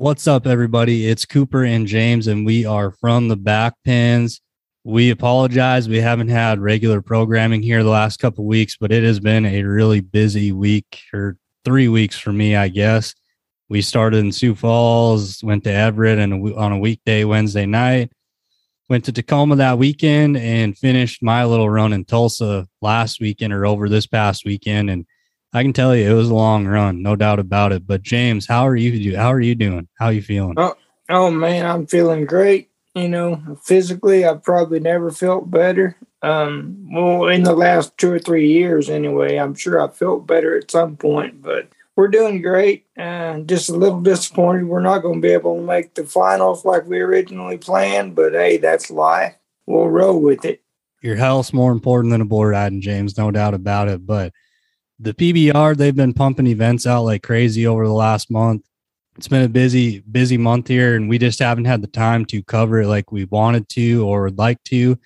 What's up, everybody? It's Cooper and James, and we are from the back pens. We apologize. We haven't had regular programming here the last couple weeks, but it has been a really busy week or three weeks for me, I guess. We started in Sioux Falls, went to Everett and on a weekday Wednesday night, went to Tacoma that weekend, and finished my little run in Tulsa last weekend or over this past weekend. And I can tell you it was a long run, no doubt about it. But James, how are you? How are you doing? How are you feeling? Oh, oh man, I'm feeling great. You know, physically, I've probably never felt better. Um, well, in the last two or three years, anyway. I'm sure I felt better at some point, but we're doing great. And uh, just a little disappointed we're not going to be able to make the finals like we originally planned. But hey, that's life. We'll roll with it. Your health's more important than a bull riding, James. No doubt about it. But the PBR, they've been pumping events out like crazy over the last month. It's been a busy, busy month here, and we just haven't had the time to cover it like we wanted to or would like to.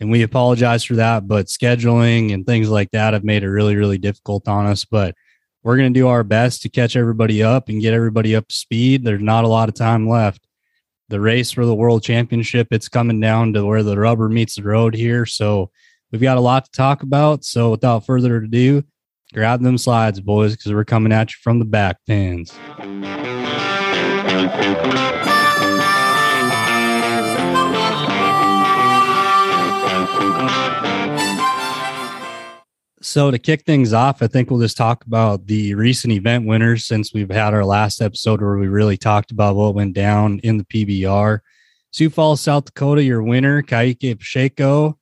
And we apologize for that, but scheduling and things like that have made it really, really difficult on us. But we're going to do our best to catch everybody up and get everybody up to speed. There's not a lot of time left. The race for the world championship, it's coming down to where the rubber meets the road here. So we've got a lot to talk about. So without further ado, Grab them slides, boys, because we're coming at you from the back pens. So to kick things off, I think we'll just talk about the recent event winners since we've had our last episode where we really talked about what went down in the PBR. Sioux Falls, South Dakota, your winner, Kaique Pacheco,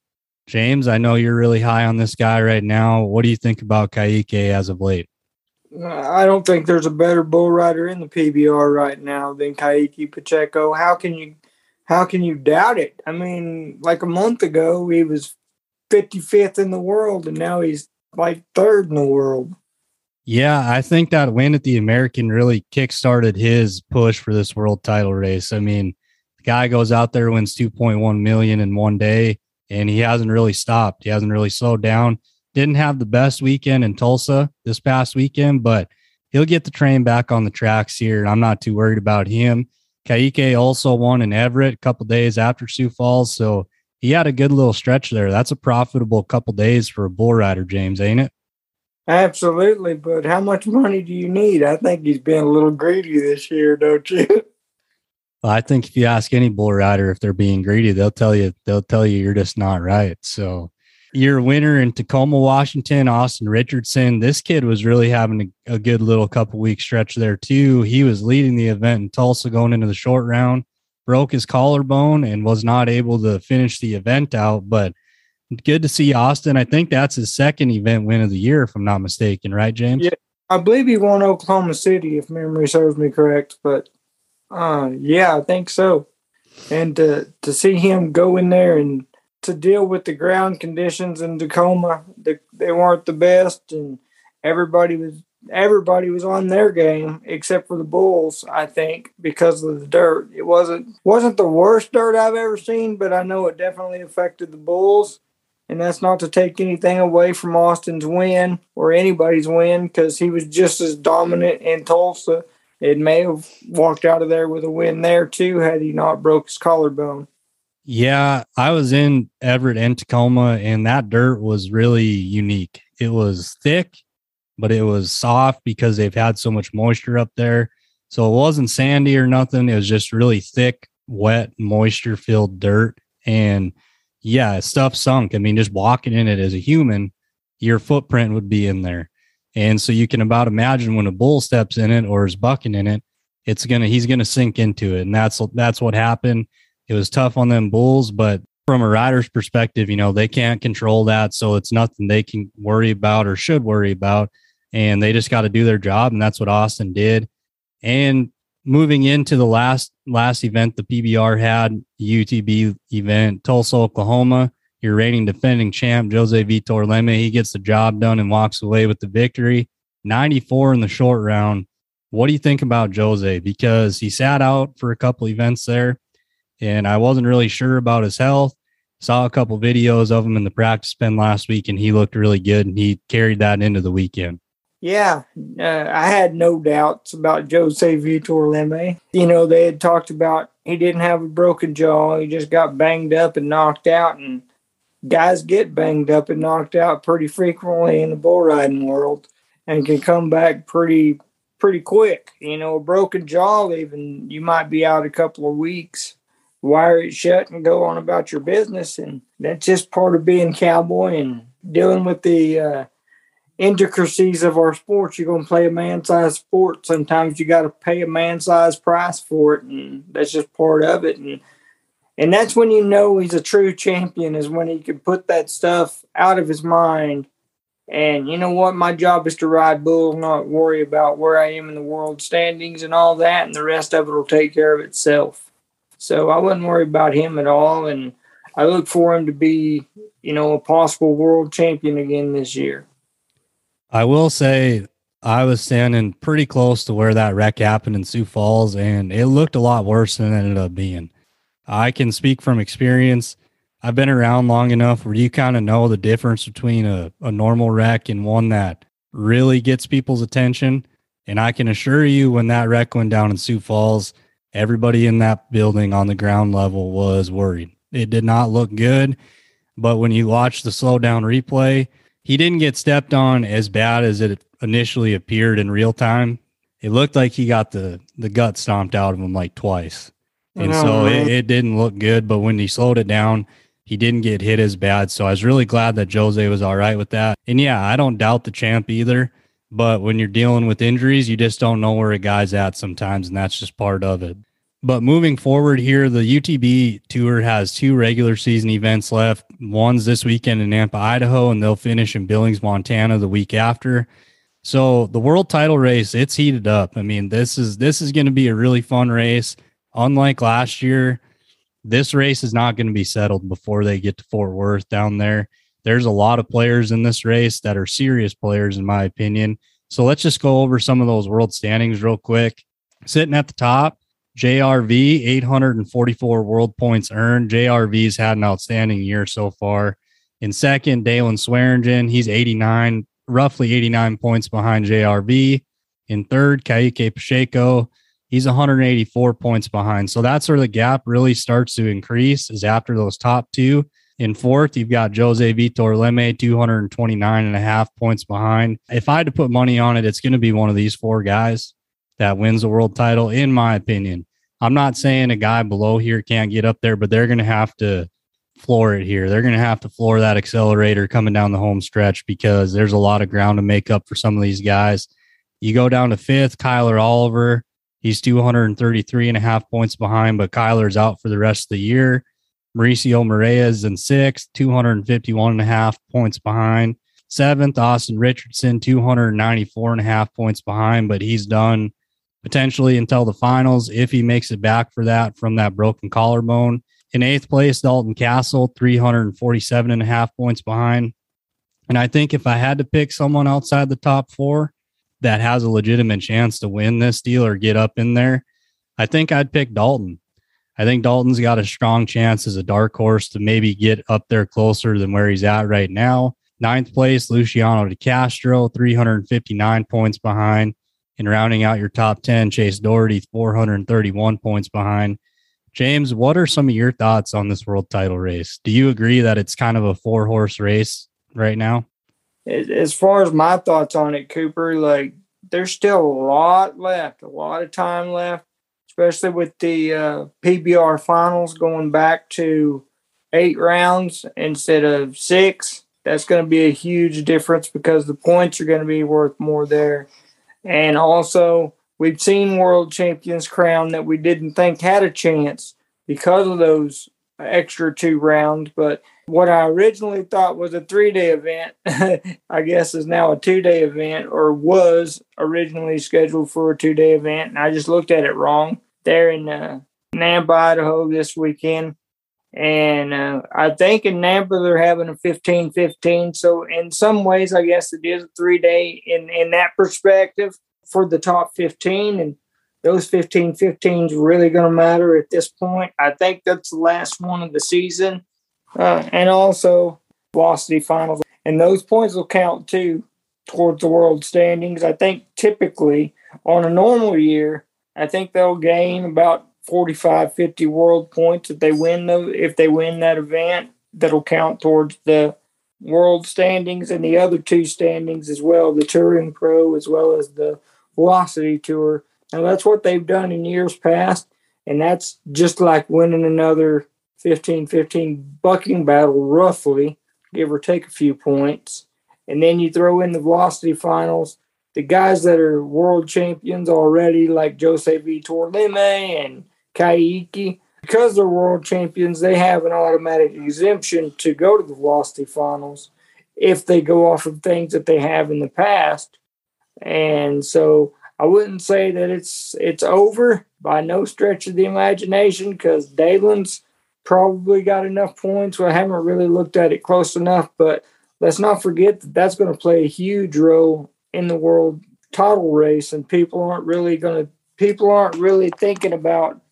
James, I know you're really high on this guy right now. What do you think about Kaique as of late? I don't think there's a better bull rider in the PBR right now than Kaique Pacheco. How can you how can you doubt it? I mean, like a month ago he was 55th in the world and now he's like third in the world. Yeah, I think that win at the American really kickstarted his push for this world title race. I mean, the guy goes out there wins 2.1 million in one day and he hasn't really stopped. He hasn't really slowed down. Didn't have the best weekend in Tulsa this past weekend, but he'll get the train back on the tracks here. I'm not too worried about him. Kaique also won in Everett a couple days after Sioux Falls. So he had a good little stretch there. That's a profitable couple days for a bull rider, James, ain't it? Absolutely. But how much money do you need? I think he's been a little greedy this year, don't you? I think if you ask any bull rider if they're being greedy, they'll tell you they'll tell you you're just not right. So your winner in Tacoma, Washington, Austin Richardson. This kid was really having a, a good little couple week stretch there too. He was leading the event in Tulsa going into the short round, broke his collarbone and was not able to finish the event out. But good to see Austin. I think that's his second event win of the year, if I'm not mistaken, right, James? Yeah, I believe he won Oklahoma City, if memory serves me correct. But uh, yeah, I think so. And to to see him go in there and to deal with the ground conditions in Tacoma, they, they weren't the best, and everybody was everybody was on their game except for the Bulls. I think because of the dirt, it wasn't wasn't the worst dirt I've ever seen, but I know it definitely affected the Bulls. And that's not to take anything away from Austin's win or anybody's win because he was just as dominant in Tulsa it may have walked out of there with a win there too had he not broke his collarbone. Yeah, I was in Everett and Tacoma, and that dirt was really unique. It was thick, but it was soft because they've had so much moisture up there. So it wasn't sandy or nothing. It was just really thick, wet, moisture filled dirt. And yeah, stuff sunk. I mean, just walking in it as a human, your footprint would be in there. And so you can about imagine when a bull steps in it or is bucking in it, it's gonna he's gonna sink into it. And that's that's what happened. It was tough on them bulls, but from a rider's perspective, you know, they can't control that. So it's nothing they can worry about or should worry about. And they just got to do their job. And that's what Austin did. And moving into the last last event the PBR had, UTB event, Tulsa, Oklahoma your reigning defending champ, Jose Vitor Leme. He gets the job done and walks away with the victory. 94 in the short round. What do you think about Jose? Because he sat out for a couple events there, and I wasn't really sure about his health. Saw a couple videos of him in the practice pen last week, and he looked really good, and he carried that into the weekend. Yeah, uh, I had no doubts about Jose Vitor Leme. You know, they had talked about he didn't have a broken jaw; he just got banged up and knocked out. And guys get banged up and knocked out pretty frequently in the bull riding world, and can come back pretty pretty quick. You know, a broken jaw, even you might be out a couple of weeks. Wire it shut and go on about your business, and that's just part of being cowboy and dealing with the. Uh, intricacies of our sports. You're going to play a man sized sport. Sometimes you got to pay a man sized price for it, and that's just part of it. And and that's when you know he's a true champion is when he can put that stuff out of his mind. And you know what? My job is to ride bulls, not worry about where I am in the world standings and all that, and the rest of it will take care of itself. So I wouldn't worry about him at all, and I look for him to be, you know, a possible world champion again this year. I will say I was standing pretty close to where that wreck happened in Sioux Falls, and it looked a lot worse than it ended up being. I can speak from experience. I've been around long enough where you kind of know the difference between a, a normal wreck and one that really gets people's attention. And I can assure you, when that wreck went down in Sioux Falls, everybody in that building on the ground level was worried. It did not look good. But when you watch the slow down replay, he didn't get stepped on as bad as it initially appeared in real time. It looked like he got the the gut stomped out of him like twice, and so it, it, didn't look good. But when he slowed it down, he didn't get hit as bad. So I was really glad that Jose was all right with that. And yeah, I don't doubt the champ either. But when you're dealing with injuries, you just don't know where a guy's at sometimes, and that's just part of it. But moving forward here, the UTB tour has two regular season events left. One's this weekend in Nampa, Idaho, and they'll finish in Billings, Montana the week after. So the world title race, it's heated up. I mean, this is this is going to be a really fun race. Unlike last year, this race is not going to be settled before they get to Fort Worth down there. There's a lot of players in this race that are serious players, in my opinion. So let's just go over some of those world standings real quick. Sitting at the top, JRV, 844 world points earned. JRV's had an outstanding year so far. In second, Daylon Swearingen, he's 89, roughly 89 points behind JRV. In third, Kaique Pacheco, he's 184 points behind. So that's where the gap really starts to increase is after those top two. In fourth, you've got Jose Vitor Leme, 229 and a half points behind. If I had to put money on it, it's going to be one of these four guys that wins the world title, in my opinion. I'm not saying a guy below here can't get up there, but they're going to have to floor it here. They're going to have to floor that accelerator coming down the home stretch because there's a lot of ground to make up for some of these guys. You go down to fifth, Kyler Oliver. He's 233 and a half points behind, but Kyler's out for the rest of the year. Mauricio Moreira in sixth, 251 and a half points behind. Seventh, Austin Richardson, 294 and a half points behind, but he's done potentially until the finals if he makes it back for that from that broken collarbone. In eighth place, Dalton Kasel, 347 and a half points behind. And I think if I had to pick someone outside the top four that has a legitimate chance to win this deal or get up in there, I think I'd pick Dalton. I think Dalton's got a strong chance as a dark horse to maybe get up there closer than where he's at right now. Ninth place, Luciano de Castro, 359 points behind. And rounding out your top 10, Chase Dougherty, 431 points behind. James, what are some of your thoughts on this world title race? Do you agree that it's kind of a four horse race right now? As far as my thoughts on it, Cooper, like there's still a lot left, a lot of time left, especially with the uh, PBR finals going back to eight rounds instead of six. That's going to be a huge difference because the points are going to be worth more there. And also, we've seen world champions crowned that we didn't think had a chance because of those extra two rounds. But what I originally thought was a three day event, I guess is now a two day event or was originally scheduled for a two day event. And I just looked at it wrong. There in uh, Nampa, Idaho this weekend. And uh, I think in Nampa they're having a 15 15. So, in some ways, I guess it is a three day in, in that perspective for the top 15. And those 15 15s really going to matter at this point. I think that's the last one of the season. Uh, and also, velocity finals. And those points will count too towards the world standings. I think typically on a normal year, I think they'll gain about 45, 50 world points if they win those, if they win that event. That'll count towards the world standings and the other two standings as well, the Touring Pro as well as the Velocity Tour. Now that's what they've done in years past, and that's just like winning another 15-15 bucking battle roughly, give or take a few points. And then you throw in the velocity finals, the guys that are world champions already, like Jose Vitor Leme and Kaique, because they're world champions, they have an automatic exemption to go to the velocity finals if they go off of things that they have in the past. And so I wouldn't say that it's it's over by no stretch of the imagination because Daylon's probably got enough points. I haven't really looked at it close enough, but let's not forget that that's going to play a huge role in the world title race, and people aren't really going to people aren't really thinking about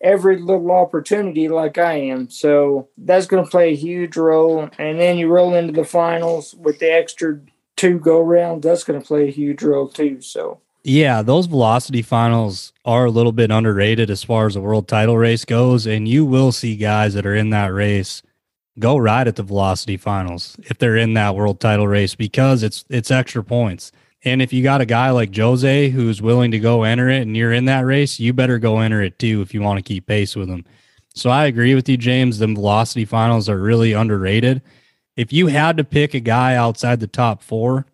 every little opportunity like I am. So that's going to play a huge role. And then you roll into the finals with the extra two go rounds. That's going to play a huge role too. So. Yeah, those velocity finals are a little bit underrated as far as the world title race goes. And you will see guys that are in that race go ride at the velocity finals if they're in that world title race because it's it's extra points. And if you got a guy like Jose who's willing to go enter it and you're in that race, you better go enter it too if you want to keep pace with him. So I agree with you, James. The velocity finals are really underrated. If you had to pick a guy outside the top four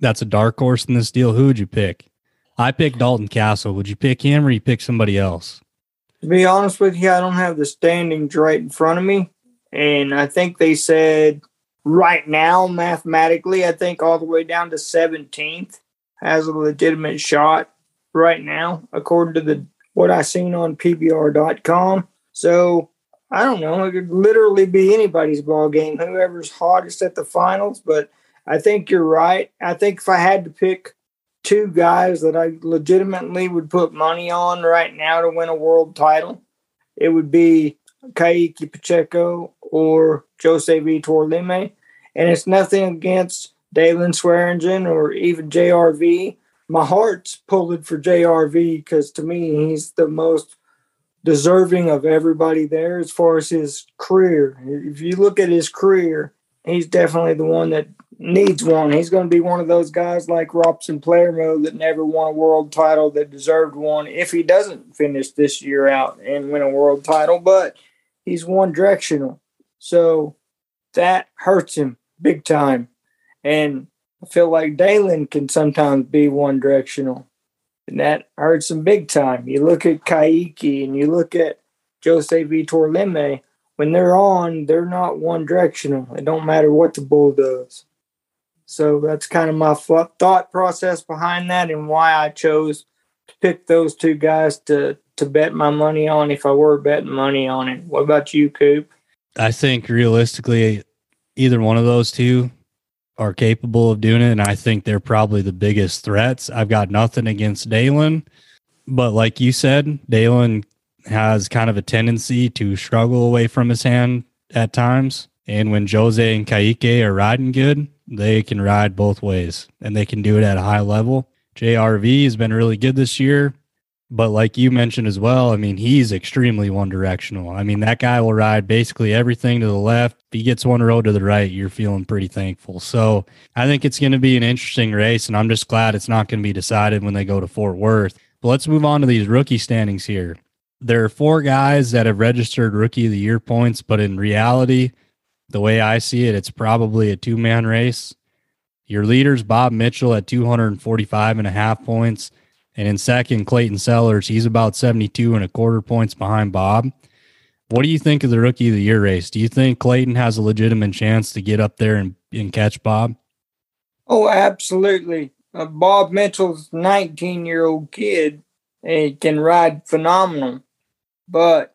that's a dark horse in this deal, who would you pick? I picked Dalton Kasel. Would you pick him or you pick somebody else? To be honest with you, I don't have the standings right in front of me. And I think they said right now, mathematically, I think all the way down to 17th has a legitimate shot right now, according to the what I seen on PBR.com. So I don't know. It could literally be anybody's ball game, whoever's hottest at the finals. But I think you're right. I think if I had to pick two guys that I legitimately would put money on right now to win a world title, it would be Kaique Pacheco or Jose Vitor Leme. And it's nothing against Daylon Swearingen or even JRV. My heart's pulling for JRV because to me, he's the most deserving of everybody there as far as his career. If you look at his career, he's definitely the one that needs one. He's going to be one of those guys like Robson Palermo that never won a world title that deserved one if he doesn't finish this year out and win a world title. But he's one directional. So that hurts him big time. And I feel like Daylon can sometimes be one directional. And that hurts him big time. You look at Kaiki and you look at Jose Vitor Leme, when they're on, they're not one directional. It don't matter what the bull does. So that's kind of my thought process behind that and why I chose to pick those two guys to to bet my money on if I were betting money on it. What about you, Coop? I think realistically, either one of those two are capable of doing it. And I think they're probably the biggest threats. I've got nothing against Daylon, but like you said, Daylon has kind of a tendency to struggle away from his hand at times. And when Jose and Kaique are riding good, they can ride both ways and they can do it at a high level. JRV has been really good this year. But like you mentioned as well, I mean, he's extremely one directional. I mean, that guy will ride basically everything to the left. If he gets one road to the right, you're feeling pretty thankful. So I think it's going to be an interesting race, and I'm just glad it's not going to be decided when they go to Fort Worth. But let's move on to these rookie standings here. There are four guys that have registered rookie of the year points, but in reality, the way I see it, it's probably a two man race. Your leader's Bob Mitchell at 245 and a half points. And in second, Clayton Sellers, he's about 72 and a quarter points behind Bob. What do you think of the rookie of the year race? Do you think Clayton has a legitimate chance to get up there and, and catch Bob? Oh, absolutely. Uh, Bob Mitchell's 19 year old kid and can ride phenomenal. But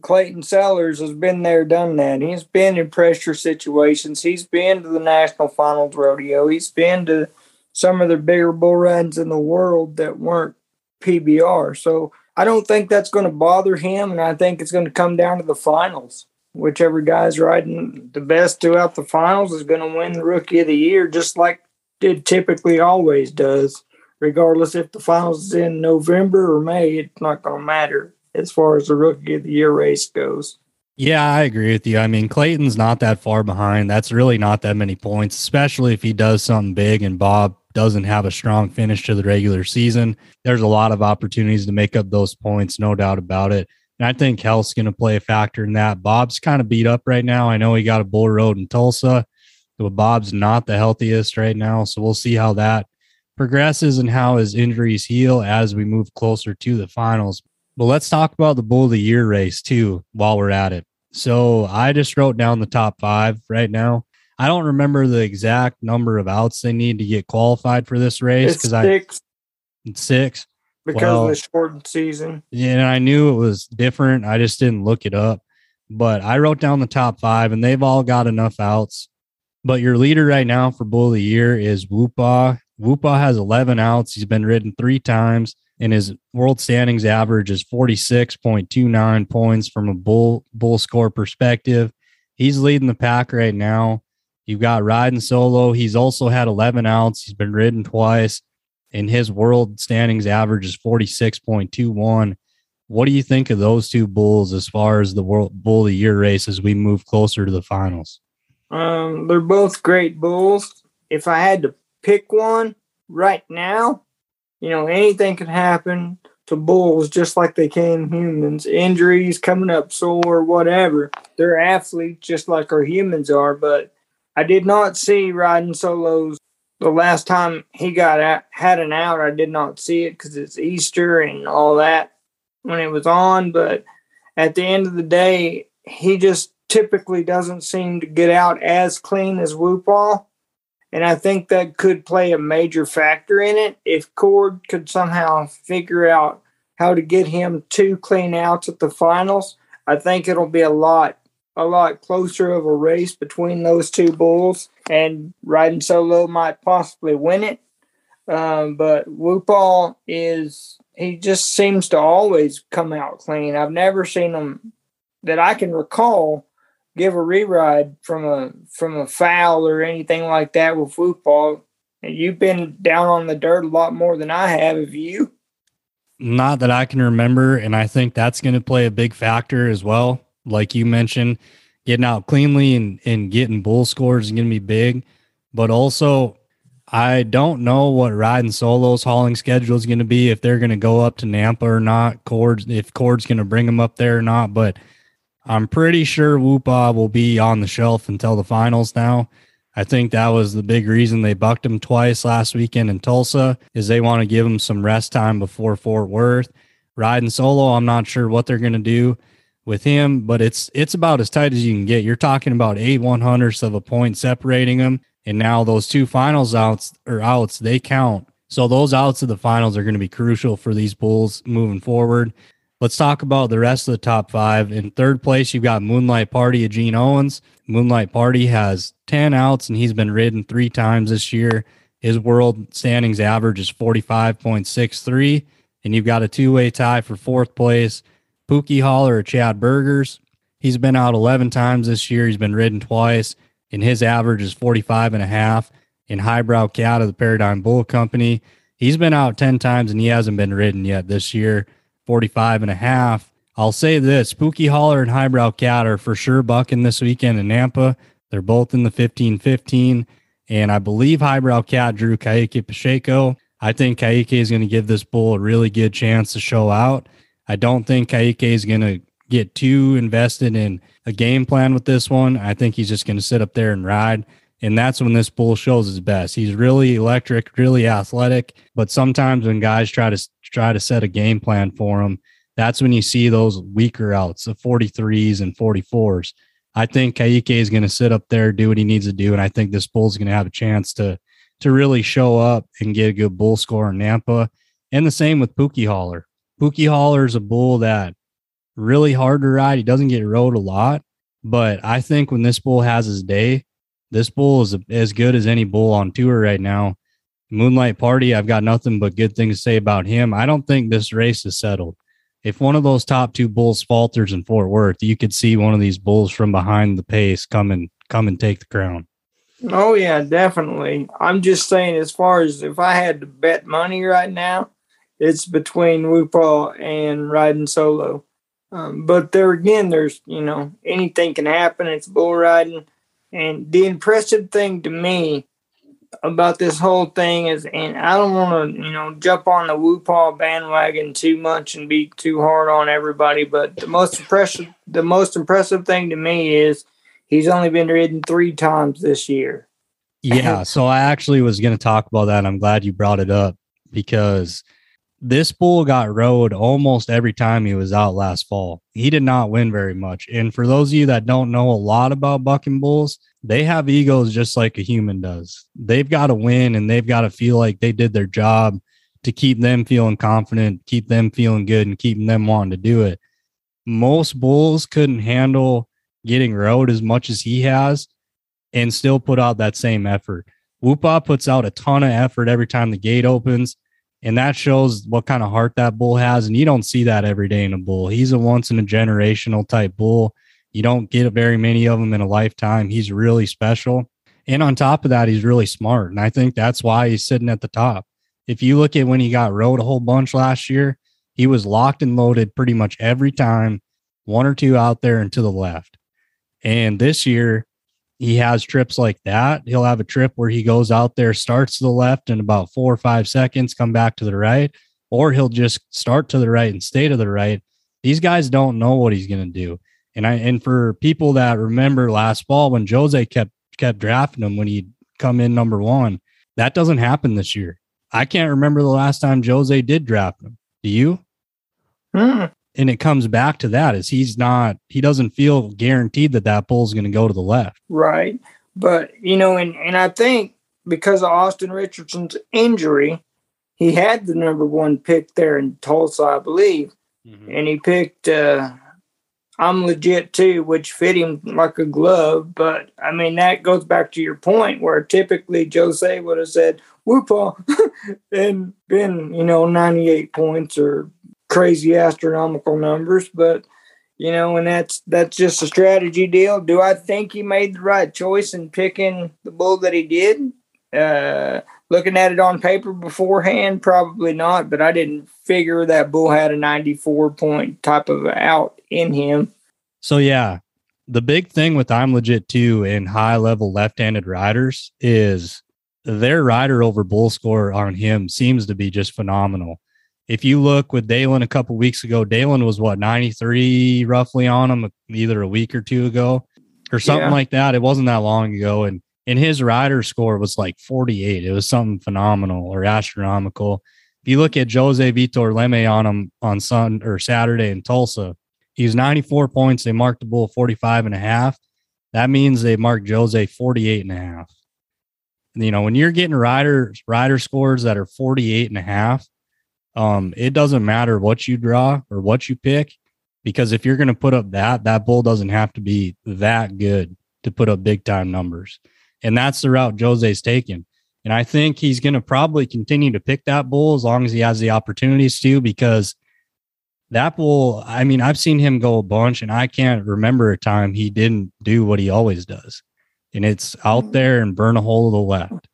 Clayton Sellers has been there, done that. He's been in pressure situations. He's been to the national finals rodeo. He's been to some of the bigger bull runs in the world that weren't PBR. So I don't think that's going to bother him, and I think it's going to come down to the finals. Whichever guy's riding the best throughout the finals is going to win the Rookie of the Year, just like it typically always does. Regardless if the finals is in November or May, it's not going to matter as far as the rookie of the year race goes. Yeah, I agree with you. I mean, Clayton's not that far behind. That's really not that many points, especially if he does something big and Bob doesn't have a strong finish to the regular season. There's a lot of opportunities to make up those points, no doubt about it. And I think health's going to play a factor in that. Bob's kind of beat up right now. I know he got a bull road in Tulsa, but Bob's not the healthiest right now. So we'll see how that progresses and how his injuries heal as we move closer to the finals. But let's talk about the bull of the year race too while we're at it. So I just wrote down the top five right now. I don't remember the exact number of outs they need to get qualified for this race because I six because well, of the shortened season. Yeah, and I knew it was different. I just didn't look it up. But I wrote down the top five, and they've all got enough outs. But your leader right now for Bull of the Year is Woopaa. Woopaa has 11 outs. He's been ridden three times, and his world standings average is 46.29 points from a bull bull score perspective. He's leading the pack right now. You've got riding solo. He's also had 11 outs. He's been ridden twice and his world standings average is 46.21. What do you think of those two bulls as far as the world bull of the year race as we move closer to the finals? Um, they're both great bulls. If I had to pick one right now, you know, anything can happen to bulls just like they can humans. Injuries, coming up sore, whatever. They're athletes just like our humans are, but I did not see riding solos the last time he got out, had an out, I did not see it because it's Easter and all that when it was on. But at the end of the day, he just typically doesn't seem to get out as clean as Woopaa. And I think that could play a major factor in it. If Cord could somehow figure out how to get him two clean outs at the finals, I think it'll be a lot a lot closer of a race between those two bulls, and riding solo might possibly win it. Um, but Woopaa is he just seems to always come out clean. I've never seen him that I can recall give a reride from a from a foul or anything like that with football. And you've been down on the dirt a lot more than I have. Have you? Not that I can remember, and I think that's going to play a big factor as well like you mentioned, getting out cleanly and, and getting bull scores is going to be big. But also, I don't know what riding solos hauling schedule is going to be if they're going to go up to Nampa or not. Cords, if Cord's going to bring them up there or not. But I'm pretty sure Woopaa will be on the shelf until the finals now. I think that was the big reason they bucked him twice last weekend in Tulsa is they want to give him some rest time before Fort Worth. Riding solo, I'm not sure what they're going to do with him, but it's it's about as tight as you can get. You're talking about eight one hundredths of a point separating them, and now those two finals outs or outs they count. So those outs of the finals are going to be crucial for these Bulls moving forward. Let's talk about the rest of the top five. In third place, you've got Moonlight Party of Gene Owens. Moonlight Party has 10 outs and he's been ridden three times this year. His world standings average is 45.63. And you've got a two way tie for fourth place Spooky Holler or Chad Berger's. He's been out 11 times this year. He's been ridden twice, and his average is 45 and a half. In Highbrow Cat of the Paradigm Bull Company, he's been out 10 times and he hasn't been ridden yet this year, 45 and a half. I'll say this Spooky Holler and Highbrow Cat are for sure bucking this weekend in Nampa. They're both in the 15 15. And I believe Highbrow Cat drew Kaique Pacheco. I think Kaique is going to give this bull a really good chance to show out. I don't think Kaique is going to get too invested in a game plan with this one. I think he's just going to sit up there and ride. And that's when this bull shows his best. He's really electric, really athletic. But sometimes when guys try to try to set a game plan for him, that's when you see those weaker outs, the 43s and 44s. I think Kaique is going to sit up there, do what he needs to do, and I think this bull's going to have a chance to to really show up and get a good bull score in Nampa. And the same with Spooky Holler. Spooky Holler is a bull that really hard to ride. He doesn't get rode a lot, but I think when this bull has his day, this bull is as good as any bull on tour right now. Moonlight Party, I've got nothing but good things to say about him. I don't think this race is settled. If one of those top two bulls falters in Fort Worth, you could see one of these bulls from behind the pace come and come and take the crown. Oh yeah, definitely. I'm just saying, as far as if I had to bet money right now, it's between Woopaa and riding solo. Um, but there again, there's you know anything can happen. It's bull riding, and the impressive thing to me about this whole thing is, and I don't want to you know jump on the Woopaa bandwagon too much and be too hard on everybody. But the most impressive, the most impressive thing to me is he's only been ridden three times this year. Yeah, so I actually was going to talk about that. I'm glad you brought it up because this bull got rode almost every time he was out last fall. He did not win very much. And for those of you that don't know a lot about bucking bulls, they have egos just like a human does. They've got to win and they've got to feel like they did their job to keep them feeling confident, keep them feeling good, and keeping them wanting to do it. Most bulls couldn't handle getting rode as much as he has and still put out that same effort. Woopaa puts out a ton of effort every time the gate opens and that shows what kind of heart that bull has. And you don't see that every day in a bull. He's a once in a generational type bull. You don't get very many of them in a lifetime. He's really special. And on top of that, he's really smart. And I think that's why he's sitting at the top. If you look at when he got rode a whole bunch last year, he was locked and loaded pretty much every time, one or two out there and to the left. And this year, he has trips like that. He'll have a trip where he goes out there, starts to the left in about four or five seconds, come back to the right, or he'll just start to the right and stay to the right. These guys don't know what he's going to do. And I and for people that remember last fall when Jose kept kept drafting him when he'd come in number one, that doesn't happen this year. I can't remember the last time Jose did draft him. Do you? Hmm and it comes back to that is he's not he doesn't feel guaranteed that that bull's going to go to the left. Right. But you know and and i think because of austin richardson's injury he had the number one pick there in tulsa i believe. Mm-hmm. and he picked uh i'm legit too which fit him like a glove. But i mean that goes back to your point where typically jose would have said woopaa and been you know 98 points or crazy astronomical numbers, but you know, and that's that's just a strategy deal. Do I think he made the right choice in picking the bull that he did? Uh, looking at it on paper beforehand, probably not. But I didn't figure that bull had a 94 point type of out in him. So yeah, the big thing with I'm legit too in high level left handed riders is their rider over bull score on him seems to be just phenomenal if you look with Daylon a couple weeks ago, Daylon was what 93 roughly on him either a week or two ago or something yeah. like that. It wasn't that long ago. And and his rider score was like 48. It was something phenomenal or astronomical. If you look at Jose Vitor Leme on him on Sun or Saturday in Tulsa, he's 94 points. They marked the bull 45 and a half. That means they marked Jose 48 and a half. And, you know, when you're getting rider rider scores that are 48 and a half, um, it doesn't matter what you draw or what you pick, because if you're going to put up that, that bull doesn't have to be that good to put up big time numbers. And that's the route Jose's taken. And I think he's going to probably continue to pick that bull as long as he has the opportunities to, because that bull, I mean, I've seen him go a bunch and I can't remember a time he didn't do what he always does. And it's out mm. there and burn a hole to the left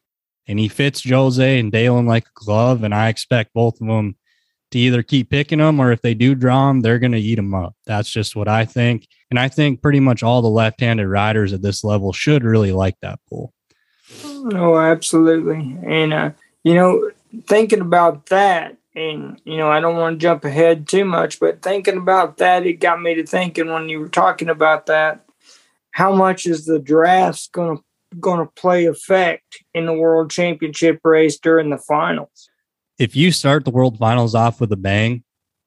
and he fits Jose and Daylon like a glove. And I expect both of them to either keep picking them or if they do draw them, they're going to eat them up. That's just what I think. And I think pretty much all the left handed riders at this level should really like that pool. Oh, absolutely. And, uh, you know, thinking about that, and, you know, I don't want to jump ahead too much, but thinking about that, it got me to thinking when you were talking about that, how much is the draft going to going to play effect in the world championship race during the finals. If you start the world finals off with a bang,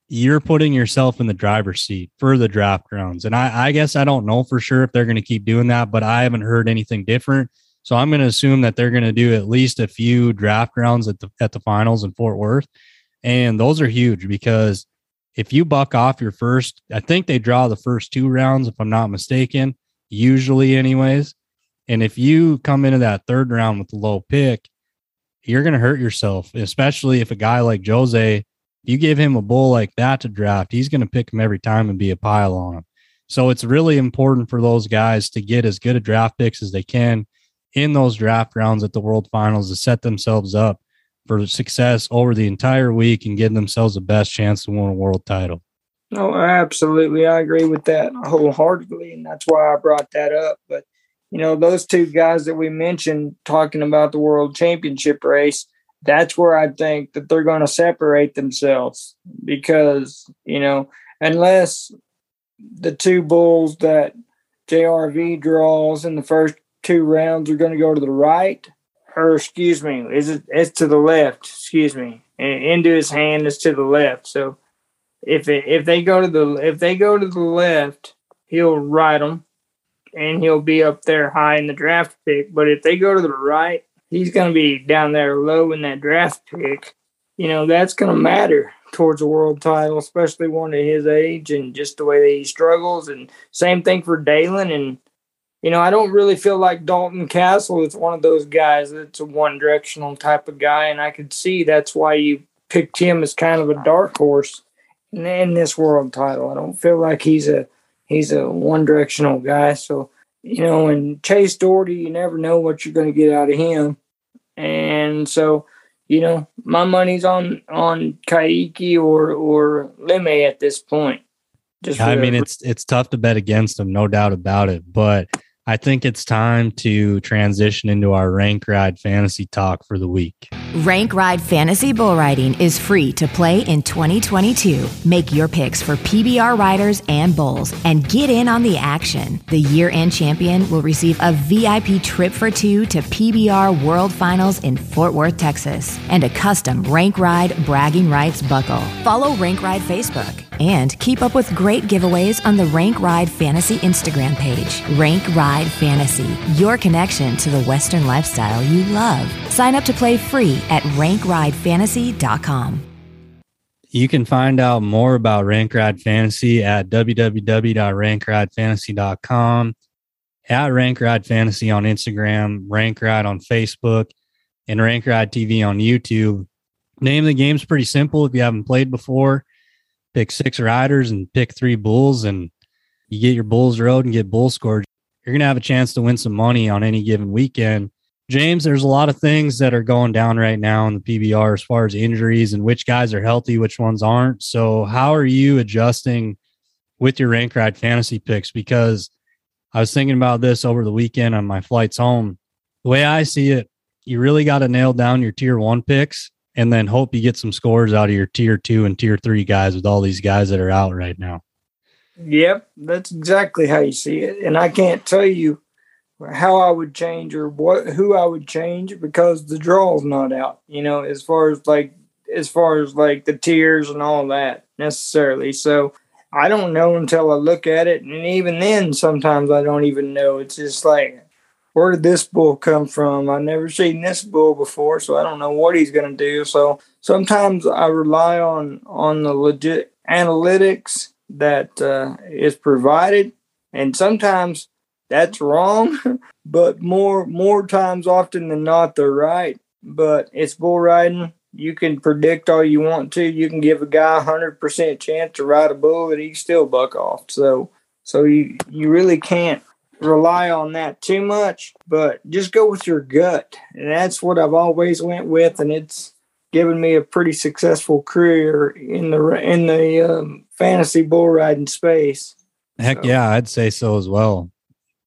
you're putting yourself in the driver's seat for the draft rounds. And I, I guess I don't know for sure if they're going to keep doing that, but I haven't heard anything different. So I'm going to assume that they're going to do at least a few draft rounds at the at the finals in Fort Worth. And those are huge because if you buck off your first, I think they draw the first two rounds, if I'm not mistaken, usually, anyways. And if you come into that third round with a low pick, you're going to hurt yourself, especially if a guy like Jose, you give him a bull like that to draft, he's going to pick him every time and be a pile on him. So it's really important for those guys to get as good a draft picks as they can. in those draft rounds at the World Finals to set themselves up for success over the entire week and give themselves the best chance to win a world title. No, absolutely. I agree with that wholeheartedly. And that's why I brought that up. But, you know, those two guys that we mentioned talking about the world championship race, that's where I think that they're going to separate themselves because, you know, unless the two bulls that JRV draws in the first two rounds are going to go to the right, or excuse me, is it? It's to the left. Excuse me, and into his hand is to the left. So if it, if they go to the if they go to the left, he'll ride them, and he'll be up there high in the draft pick. But if they go to the right, he's going to be down there low in that draft pick. You know that's going to matter towards a world title, especially one at his age and just the way that he struggles. And same thing for Daylon. And, you know, I don't really feel like Dalton Kasel is one of those guys that's a one directional type of guy. And I could see that's why you picked him as kind of a dark horse in, in this world title. I don't feel like he's a he's a one directional guy. So, you know, and Chase Dougherty, you never know what you're going to get out of him. And so, you know, my money's on on Kaique or or Leme at this point. Just I mean, it's it's tough to bet against him, no doubt about it. But I think it's time to transition into our rank ride fantasy talk for the week. Rank Ride Fantasy Bull Riding is free to play in 2022. Make your picks for PBR riders and bulls and get in on the action. The year end champion will receive a VIP trip for two to PBR World Finals in Fort Worth, Texas, and a custom Rank Ride Bragging Rights buckle. Follow Rank Ride Facebook and keep up with great giveaways on the Rank Ride Fantasy Instagram page. Rank Ride Fantasy, your connection to the Western lifestyle you love. Sign up to play free at rankridefantasy.com. You can find out more about Rank Ride Fantasy at www.rankridefantasy.com, at Rank Ride Fantasy on Instagram, Rank Ride on Facebook, and Rank Ride TV on YouTube. Name of the game's pretty simple if you haven't played before pick six riders and pick three bulls and you get your bulls rode and get bull scored, you're going to have a chance to win some money on any given weekend. James, there's a lot of things that are going down right now in the PBR as far as injuries and which guys are healthy, which ones aren't. So, how are you adjusting with your rank ride fantasy picks? Because I was thinking about this over the weekend on my flights home. The way I see it, you really got to nail down your tier one picks and then hope you get some scores out of your tier two and tier three guys with all these guys that are out right now. Yep, that's exactly how you see it. And I can't tell you how I would change or what who I would change because the draw's not out, you know, as far as like as far as like the tiers and all that necessarily. So I don't know until I look at it. And even then sometimes I don't even know. It's just like where did this bull come from? I've never seen this bull before, so I don't know what he's going to do. So sometimes I rely on on the legit analytics that uh, is provided, and sometimes that's wrong, but more more times often than not they're right. But it's bull riding. You can predict all you want to. You can give a guy a hundred percent chance to ride a bull, and he still buck off. So so you you really can't rely on that too much, but just go with your gut. And that's what I've always went with, and it's given me a pretty successful career in the in the um, fantasy bull riding space. Heck so. yeah, I'd say so as well.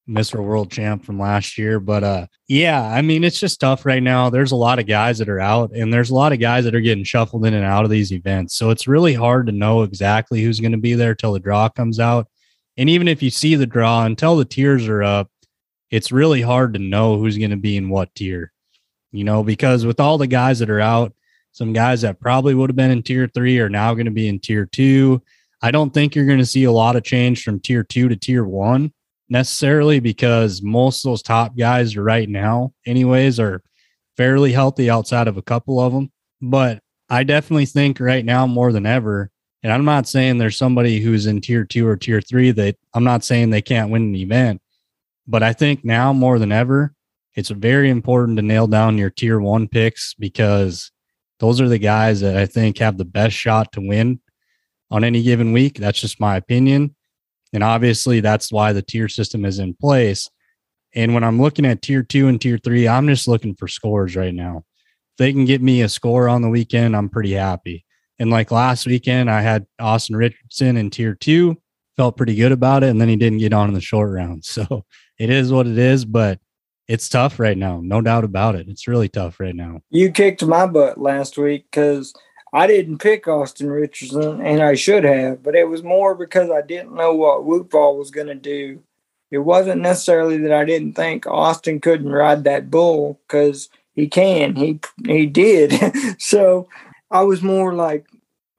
Mr. World Champ from last year, but uh, yeah, I mean it's just tough right now. There's a lot of guys that are out, and there's a lot of guys that are getting shuffled in and out of these events. So it's really hard to know exactly who's going to be there till the draw comes out. And even if you see the draw until the tiers are up, it's really hard to know who's going to be in what tier, you know, because with all the guys that are out, some guys that probably would have been in tier three are now going to be in tier two. I don't think you're going to see a lot of change from tier two to tier one necessarily because most of those top guys right now, anyways, are fairly healthy outside of a couple of them. But I definitely think right now more than ever, and I'm not saying there's somebody who's in tier two or tier three that I'm not saying they can't win an event, but I think now more than ever, it's very important to nail down your tier one picks because those are the guys that I think have the best shot to win on any given week. That's just my opinion. And obviously, that's why the tier system is in place. And when I'm looking at tier two and tier three, I'm just looking for scores right now. If they can get me a score on the weekend, I'm pretty happy. And like last weekend, I had Austin Richardson in tier two, felt pretty good about it. And then he didn't get on in the short round. So it is what it is, but it's tough right now. No doubt about it. It's really tough right now. You kicked my butt last week because I didn't pick Austin Richardson, and I should have, but it was more because I didn't know what Wootball was going to do. It wasn't necessarily that I didn't think Austin couldn't ride that bull because he can. He he did. so I was more like,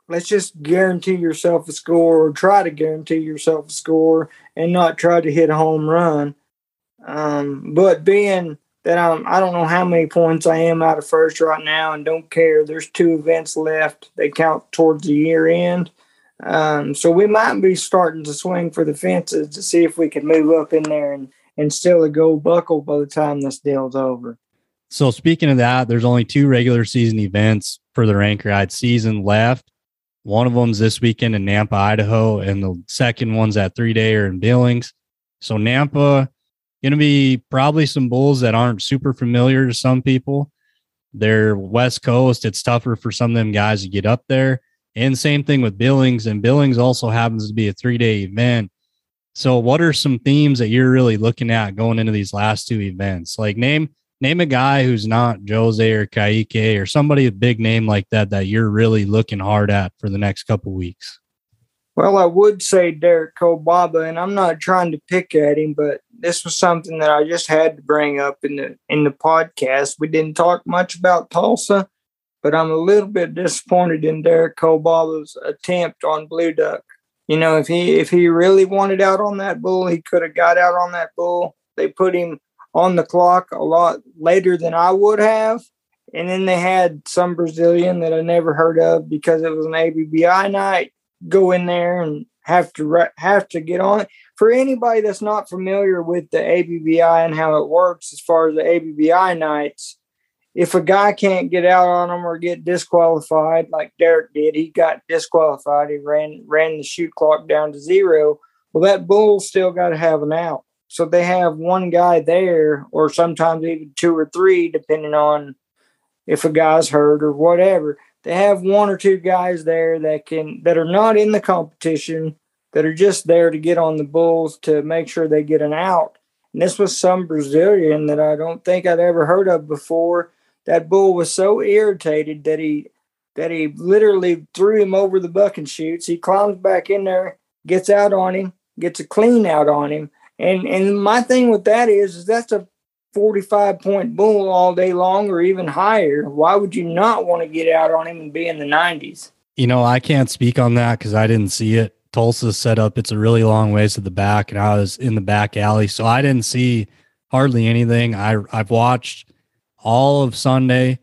let's just guarantee yourself a score or try to guarantee yourself a score and not try to hit a home run. Um, but being that I'm I don't know how many points I am out of first right now and don't care. There's two events left. They count towards the year end. Um, so we might be starting to swing for the fences to see if we can move up in there and, and steal a gold buckle by the time this deal's over. So speaking of that, there's only two regular season events for the rank ride season left. One of them's this weekend in Nampa, Idaho, and the second one's at three dayer in Billings. So Nampa, going to be probably some bulls that aren't super familiar to some people. They're West Coast. It's tougher for some of them guys to get up there. And same thing with Billings. And Billings also happens to be a three day event. So, what are some themes that you're really looking at going into these last two events? Like, name name a guy who's not Jose or Kaique or somebody a big name like that that you're really looking hard at for the next couple weeks. Well, I would say Derek Kolbaba, and I'm not trying to pick at him, but this was something that I just had to bring up in the in the podcast. We didn't talk much about Tulsa, but I'm a little bit disappointed in Derek Kolbaba's attempt on Blue Duck. You know, if he if he really wanted out on that bull, he could have got out on that bull. They put him on the clock a lot later than I would have. And then they had some Brazilian that I never heard of because it was an ABBI night go in there and have to have to get on it. For anybody that's not familiar with the ABBI and how it works, as far as the ABBI nights, if a guy can't get out on them or get disqualified, like Derek did, he got disqualified. He ran ran the chute clock down to zero. Well, that bull still got to have an out. So they have one guy there, or sometimes even two or three, depending on if a guy's hurt or whatever they have one or two guys there that can that are not in the competition that are just there to get on the bulls to make sure they get an out. And this was some Brazilian that I don't think I'd ever heard of before. That bull was so irritated that he that he literally threw him over the bucking chutes. He climbs back in there, gets out on him, gets a clean out on him. And and my thing with that is, is that's a 45 point bull all day long or even higher, why would you not want to get out on him and be in the 90s? You know, I can't speak on that because I didn't see it. Tulsa's set up, it's a really long ways to the back, and I was in the back alley. So I didn't see hardly anything. I, I've watched all of Sunday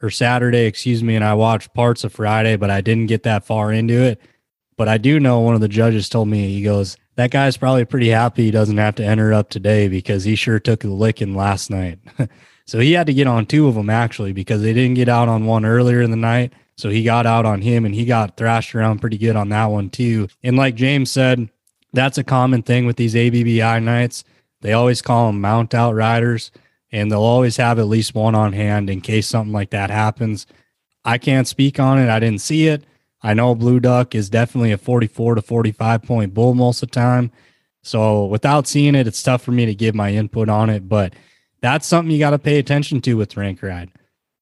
or Saturday, excuse me, and I watched parts of Friday, but I didn't get that far into it. But I do know one of the judges told me, he goes, that guy's probably pretty happy he doesn't have to enter up today because he sure took a licking last night. so he had to get on two of them actually because they didn't get out on one earlier in the night. So he got out on him and he got thrashed around pretty good on that one too. And like James said, that's a common thing with these ABBI nights. They always call them mount out riders and they'll always have at least one on hand in case something like that happens. I can't speak on it. I didn't see it. I know Blue Duck is definitely a 44 to 45 point bull most of the time. So without seeing it, it's tough for me to give my input on it. But that's something you got to pay attention to with rank ride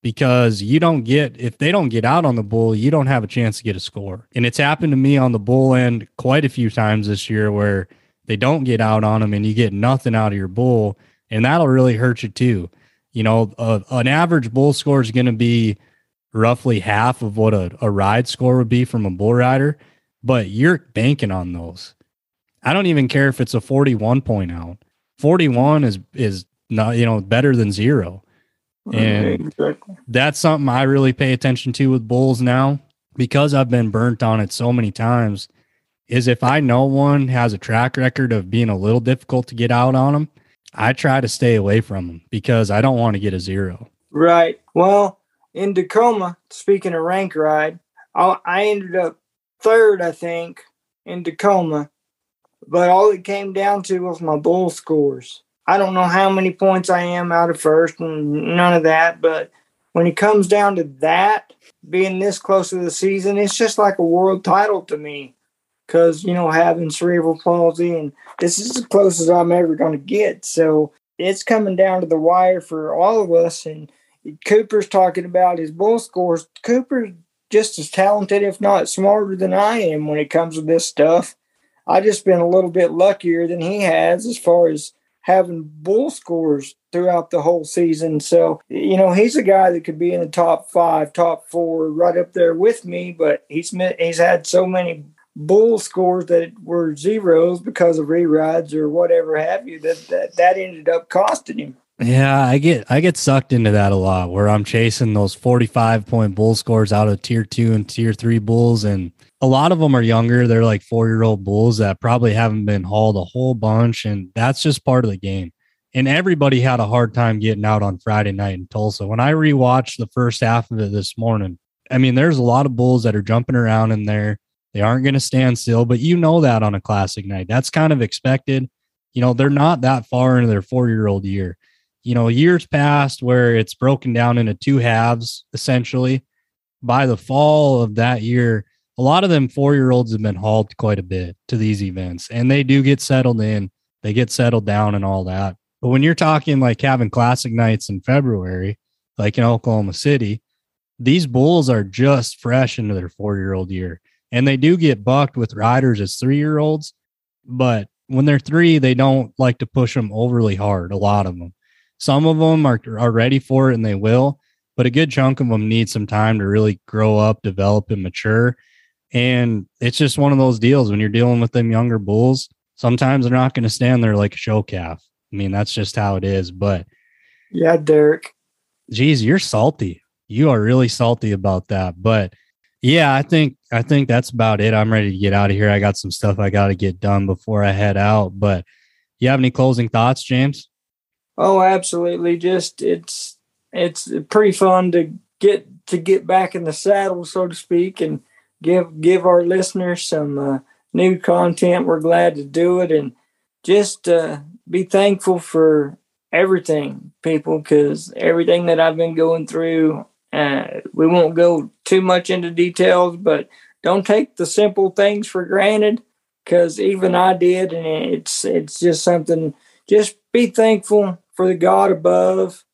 because you don't get, if they don't get out on the bull, you don't have a chance to get a score. And it's happened to me on the bull end quite a few times this year where they don't get out on them and you get nothing out of your bull. And that'll really hurt you too. You know, an average bull score is going to be roughly half of what a, a ride score would be from a bull rider, but you're banking on those. I don't even care if it's a 41 point out. 41 is is not, you know, better than zero. And exactly. that's something I really pay attention to with bulls now because I've been burnt on it so many times. Is if I know one has a track record of being a little difficult to get out on them, I try to stay away from them because I don't want to get a zero. Right. Well, in Tacoma, speaking of rank ride, I, I ended up third, I think, in Tacoma. But all it came down to was my bull scores. I don't know how many points I am out of first and none of that. But when it comes down to that, being this close to the season, it's just like a world title to me. Because, you know, having cerebral palsy, and this is as close as I'm ever going to get. So it's coming down to the wire for all of us. And Cooper's talking about his bull scores. Cooper's just as talented, if not smarter than I am when it comes to this stuff. I just been a little bit luckier than he has as far as having bull scores throughout the whole season. So, you know, he's a guy that could be in the top five, top four, right up there with me, but he's he's had so many bull scores that were zeros because of rerides or whatever have you that that, that ended up costing him. Yeah, I get I get sucked into that a lot where I'm chasing those 45 point bull scores out of tier 2 and tier 3 bulls and a lot of them are younger. They're like 4-year-old bulls that probably haven't been hauled a whole bunch and that's just part of the game. And everybody had a hard time getting out on Friday night in Tulsa. When I rewatched the first half of it this morning, I mean, there's a lot of bulls that are jumping around in there. They aren't going to stand still, but you know that on a classic night. That's kind of expected. You know, they're not that far into their 4-year-old year you know, years past where it's broken down into two halves essentially. By the fall of that year, a lot of them four year olds have been hauled quite a bit to these events and they do get settled in, they get settled down and all that. But when you're talking like having classic nights in February, like in Oklahoma City, these bulls are just fresh into their four year old year. And they do get bucked with riders as three year olds. But when they're three, they don't like to push them overly hard, a lot of them. Some of them are, are ready for it and they will, but a good chunk of them need some time to really grow up, develop, and mature. And it's just one of those deals when you're dealing with them younger bulls. Sometimes they're not going to stand there like a show calf. I mean, that's just how it is. But yeah, Derek. Geez, you're salty. You are really salty about that. But yeah, I think I think that's about it. I'm ready to get out of here. I got some stuff I got to get done before I head out. But you have any closing thoughts, James? Oh, absolutely. Just it's it's pretty fun to get to get back in the saddle, so to speak, and give give our listeners some uh, new content. We're glad to do it, and just uh, be thankful for everything, people, because everything that I've been going through. Uh, we won't go too much into details, but don't take the simple things for granted, because even I did, and it's it's just something. Just be thankful for the God above,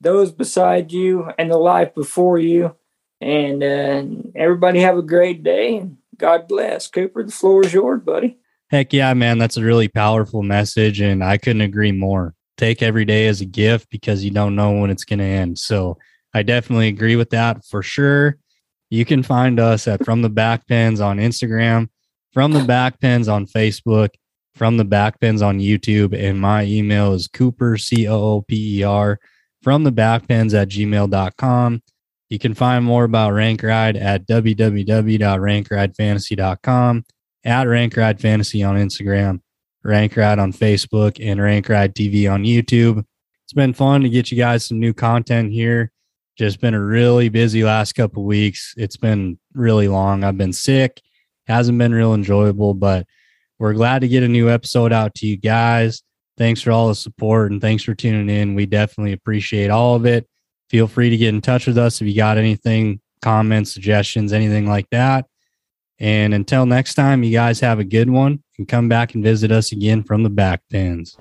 those beside you, and the life before you. And uh, everybody have a great day and God bless. Cooper, the floor is yours, buddy. Heck yeah, man. That's a really powerful message. And I couldn't agree more. Take every day as a gift because you don't know when it's going to end. So I definitely agree with that for sure. You can find us at From the Back Pens on Instagram, From the Back Pens on Facebook, from the backpens on YouTube. And my email is Cooper, C O O P E R, from the backpens at gmail.com. You can find more about Rank Ride at www.rankridefantasy.com, at Rank Ride Fantasy on Instagram, Rank Ride on Facebook, and Rank Ride TV on YouTube. It's been fun to get you guys some new content here. Just been a really busy last couple weeks. It's been really long. I've been sick. Hasn't been real enjoyable, but we're glad to get a new episode out to you guys. Thanks for all the support and thanks for tuning in. We definitely appreciate all of it. Feel free to get in touch with us if you got anything, comments, suggestions, anything like that. And until next time, you guys have a good one and come back and visit us again from the back pens.